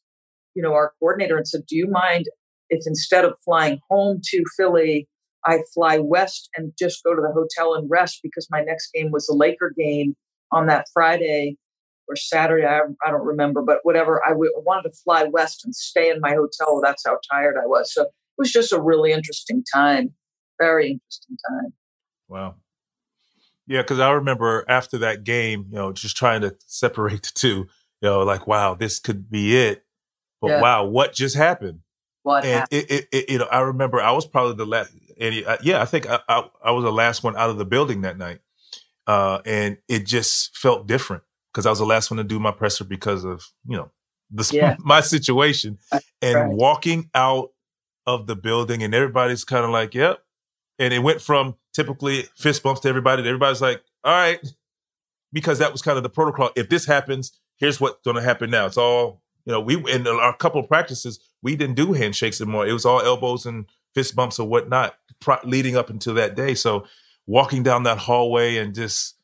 you know, our coordinator and said, "Do you mind if instead of flying home to Philly, I fly west and just go to the hotel and rest because my next game was the Laker game on that Friday or Saturday. I, I don't remember, but whatever. I, w- wanted to fly west and stay in my hotel. That's how tired I was. So was just a really interesting time. Very interesting time. Wow. Yeah, because I remember after that game, you know, just trying to separate the two, you know, like, wow, this could be it. But yeah. wow, what just happened? what and happened? It, it, it, you know, I remember I was probably the last, and uh, yeah, I think I, I, I, was the last one out of the building that night, uh, and it just felt different because I was the last one to do my presser because of you know the yeah. my situation, and right. walking out of the building, and everybody's kind of like, "Yep," and it went from typically fist bumps to everybody. Everybody's like, "All right," because that was kind of the protocol. If this happens, here's what's going to happen now. It's all you know, we in our couple of practices, we didn't do handshakes anymore. It was all elbows and fist bumps or whatnot pro- leading up until that day. So walking down that hallway and just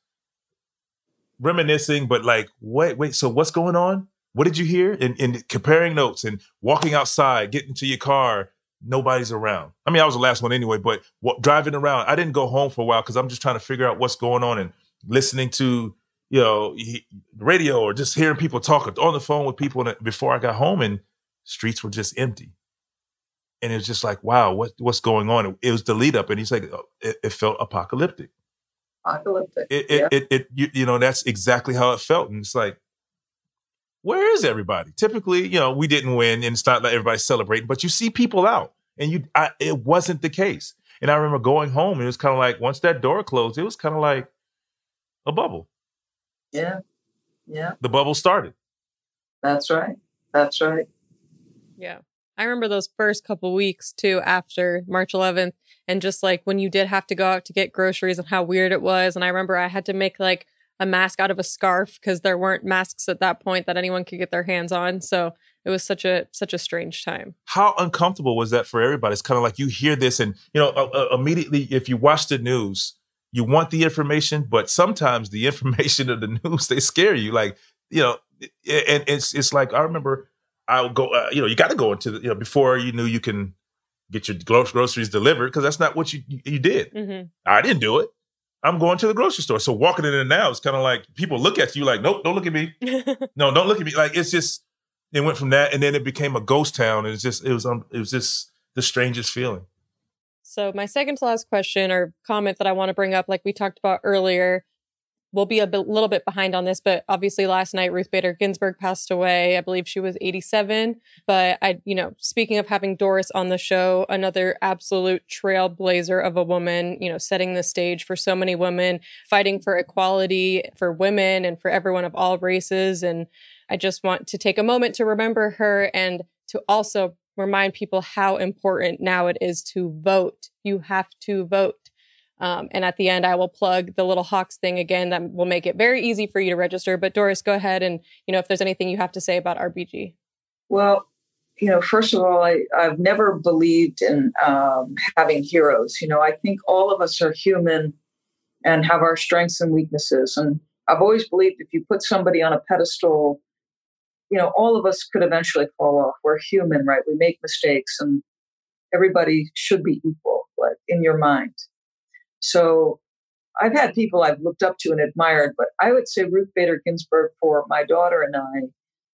reminiscing, but like, wait, wait, so what's going on? What did you hear? And, and comparing notes and walking outside, getting to your car, nobody's around. I mean, I was the last one anyway, but what, driving around, I didn't go home for a while because I'm just trying to figure out what's going on and listening to you know, radio or just hearing people talk on the phone with people before I got home and streets were just empty. And it was just like, wow, what what's going on? It, was the lead up, and he's like, oh, it, it, felt apocalyptic. Apocalyptic. It, it, yeah. it, it, you, you know, that's exactly how it felt, and it's like, where is everybody? Typically, you know, we didn't win, and it's not like everybody's celebrating, but you see people out, and you, I, it wasn't the case. And I remember going home, and it was kind of like once that door closed, it was kind of like a bubble. Yeah. Yeah. The bubble started. That's right. That's right. Yeah. I remember those first couple weeks too after March 11th and just like when you did have to go out to get groceries and how weird it was and I remember I had to make like a mask out of a scarf because there weren't masks at that point that anyone could get their hands on so it was such a such a strange time how uncomfortable was that for everybody it's kind of like you hear this and you know uh, uh, immediately if you watch the news you want the information, but sometimes the information of the news they scare you. Like you know, and it's it's like I remember I'll go. Uh, you know, you got to go into the, you know before you knew you can get your groceries delivered because that's not what you you did. Mm-hmm. I didn't do it. I'm going to the grocery store. So walking in there now, is kind of like people look at you like, nope, don't look at me. no, don't look at me. Like it's just it went from that, and then it became a ghost town. And it's just it was um, it was just the strangest feeling. So, my second to last question or comment that I want to bring up, like we talked about earlier, we'll be a little bit behind on this, but obviously last night Ruth Bader Ginsburg passed away. I believe she was 87. But I, you know, speaking of having Doris on the show, another absolute trailblazer of a woman, you know, setting the stage for so many women, fighting for equality for women and for everyone of all races. And I just want to take a moment to remember her and to also remind people how important now it is to vote. You have to vote. Um, and at the end, I will plug the little Hawks thing again. That will make it very easy for you to register. But Doris, go ahead and you know if there's anything you have to say about RBG. Well, you know, first of all, I, I've never believed in um, having heroes. You know, I think all of us are human and have our strengths and weaknesses. And I've always believed if you put somebody on a pedestal, you know, all of us could eventually fall off. We're human, right? We make mistakes, and everybody should be equal, like in your mind. So I've had people I've looked up to and admired, but I would say Ruth Bader Ginsburg for my daughter and I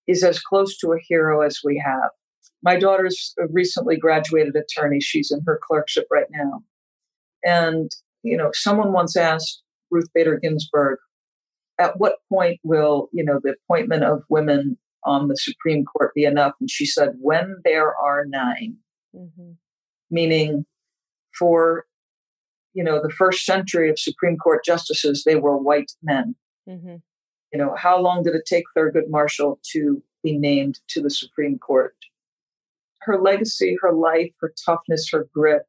is as close to a hero as we have. My daughter's a recently graduated attorney. She's in her clerkship right now. And, you know, someone once asked Ruth Bader Ginsburg, at what point will, you know, the appointment of women on the Supreme Court be enough? And she said, when there are 9 mm-hmm. meaning for you know, the first century of Supreme Court justices, they were white men. Mm-hmm. You know, how long did it take Thurgood Marshall to be named to the Supreme Court? Her legacy, her life, her toughness, her grit,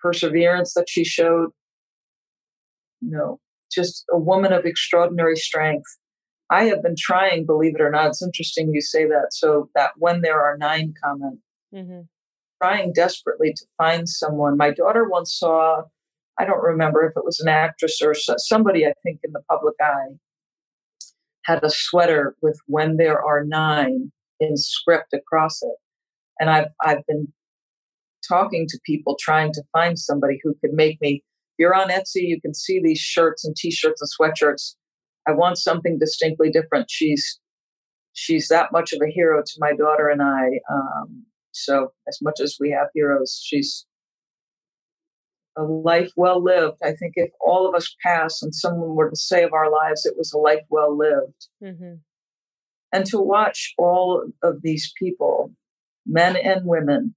perseverance that she showed, you know, just a woman of extraordinary strength. I have been trying, believe it or not, it's interesting you say that. So that when there are nine comment, mm-hmm. trying desperately to find someone. My daughter once saw I don't remember if it was an actress or somebody, I think, in the public eye, had a sweater with when there are nine in script across it. And I've, I've been talking to people trying to find somebody who could make me. You're on Etsy, you can see these shirts and t-shirts and sweatshirts. I want something distinctly different. She's she's that much of a hero to my daughter and I. Um, so as much as we have heroes, she's a life well lived. I think if all of us pass and someone were to say of our lives, it was a life well lived. Mm-hmm. And to watch all of these people, men and women,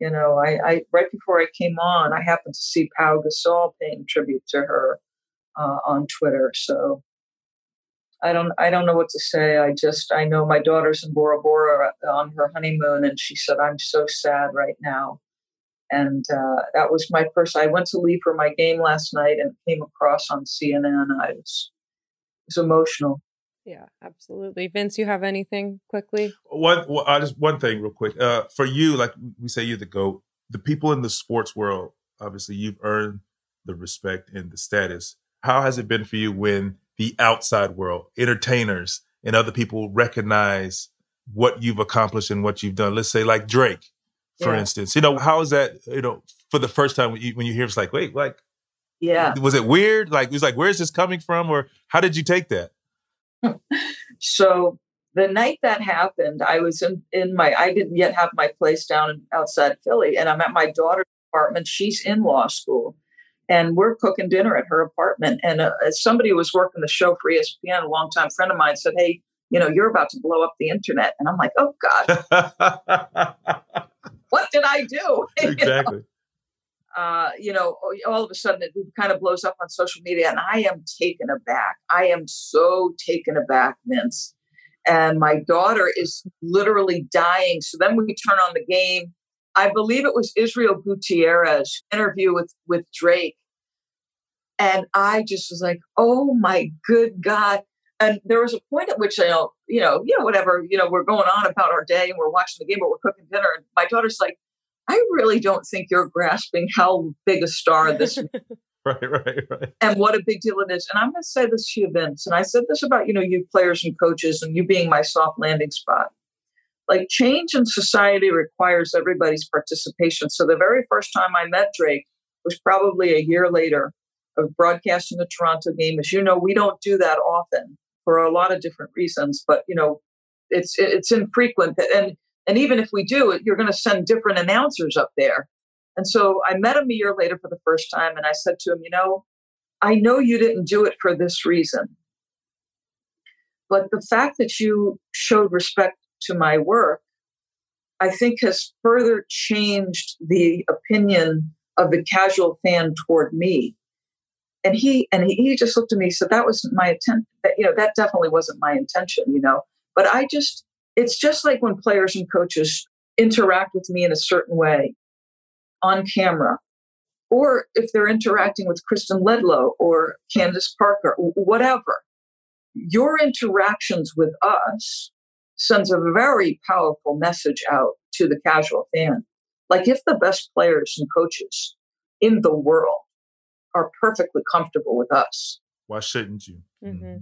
you know, I, I, right before I came on, I happened to see Pau Gasol paying tribute to her uh, on Twitter. So I don't I don't know what to say. I just I know my daughter's in Bora Bora on her honeymoon, and she said I'm so sad right now and uh, that was my first. I went to leave for my game last night and came across on CNN. I was, it was emotional. Yeah, absolutely. Vince, you have anything quickly? One, well, uh, just one thing, real quick. Uh, for you, like we say, you're the goat. The people in the sports world, obviously, you've earned the respect and the status. How has it been for you when the outside world, entertainers, and other people recognize what you've accomplished and what you've done? Let's say, like Drake for yeah. instance. You know, how is that, you know, for the first time when you, when you hear it's like, wait, like, yeah. Was it weird? Like, it was like, where's this coming from? Or how did you take that? so the night that happened, I was in, in my, I didn't yet have my place down outside Philly, and I'm at my daughter's apartment. She's in law school, and we're cooking dinner at her apartment. And uh, somebody who was working the show for ESPN, a longtime friend of mine, said, Hey, you know, you're about to blow up the internet. And I'm like, Oh, God. what did I do? Exactly. you, know? Uh, you know, all of a sudden it kind of blows up on social media, and I am taken aback. I am so taken aback, Vince. And my daughter is literally dying. So then we turn on the game. I believe it was Israel Gutierrez interview with with Drake, and I just was like, "Oh my good God!" And there was a point at which I know, you know, you know, whatever, you know, we're going on about our day and we're watching the game, but we're cooking dinner. And my daughter's like, I really don't think you're grasping how big a star this is. right, right, right. And what a big deal it is. And I'm going to say this to you, Vince. And I said this about, you know, you players and coaches and you being my soft landing spot. Like change in society requires everybody's participation. So the very first time I met Drake was probably a year later of broadcasting the Toronto game. As you know, we don't do that often for a lot of different reasons. But you know, it's it's infrequent, and and even if we do it, you're going to send different announcers up there. And so I met him a year later for the first time, and I said to him, you know, I know you didn't do it for this reason. But the fact that you showed respect to my work, I think has further changed the opinion of the casual fan toward me. And he and he, just looked at me said, That wasn't my intent. That, you know, that definitely wasn't my intention, you know. But I just it's just like when players and coaches interact with me in a certain way on camera or if they're interacting with Kristen Ledlow or Candace Parker, whatever, your interactions with us sends a very powerful message out to the casual fan. Like if the best players and coaches in the world are perfectly comfortable with us, why shouldn't you? Mm-hmm.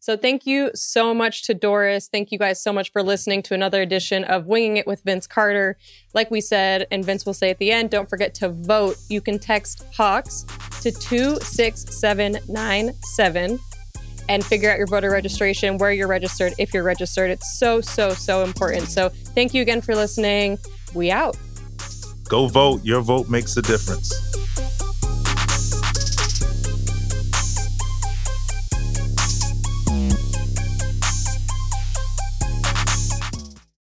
So thank you so much to Doris. Thank you guys so much for listening to another edition of Winging It with Vince Carter. Like we said, and Vince will say at the end, don't forget to vote. You can text Hawks to 26797 and figure out your voter registration, where you're registered, if you're registered. It's so, so, so important. So thank you again for listening. We out. Go vote. Your vote makes a difference.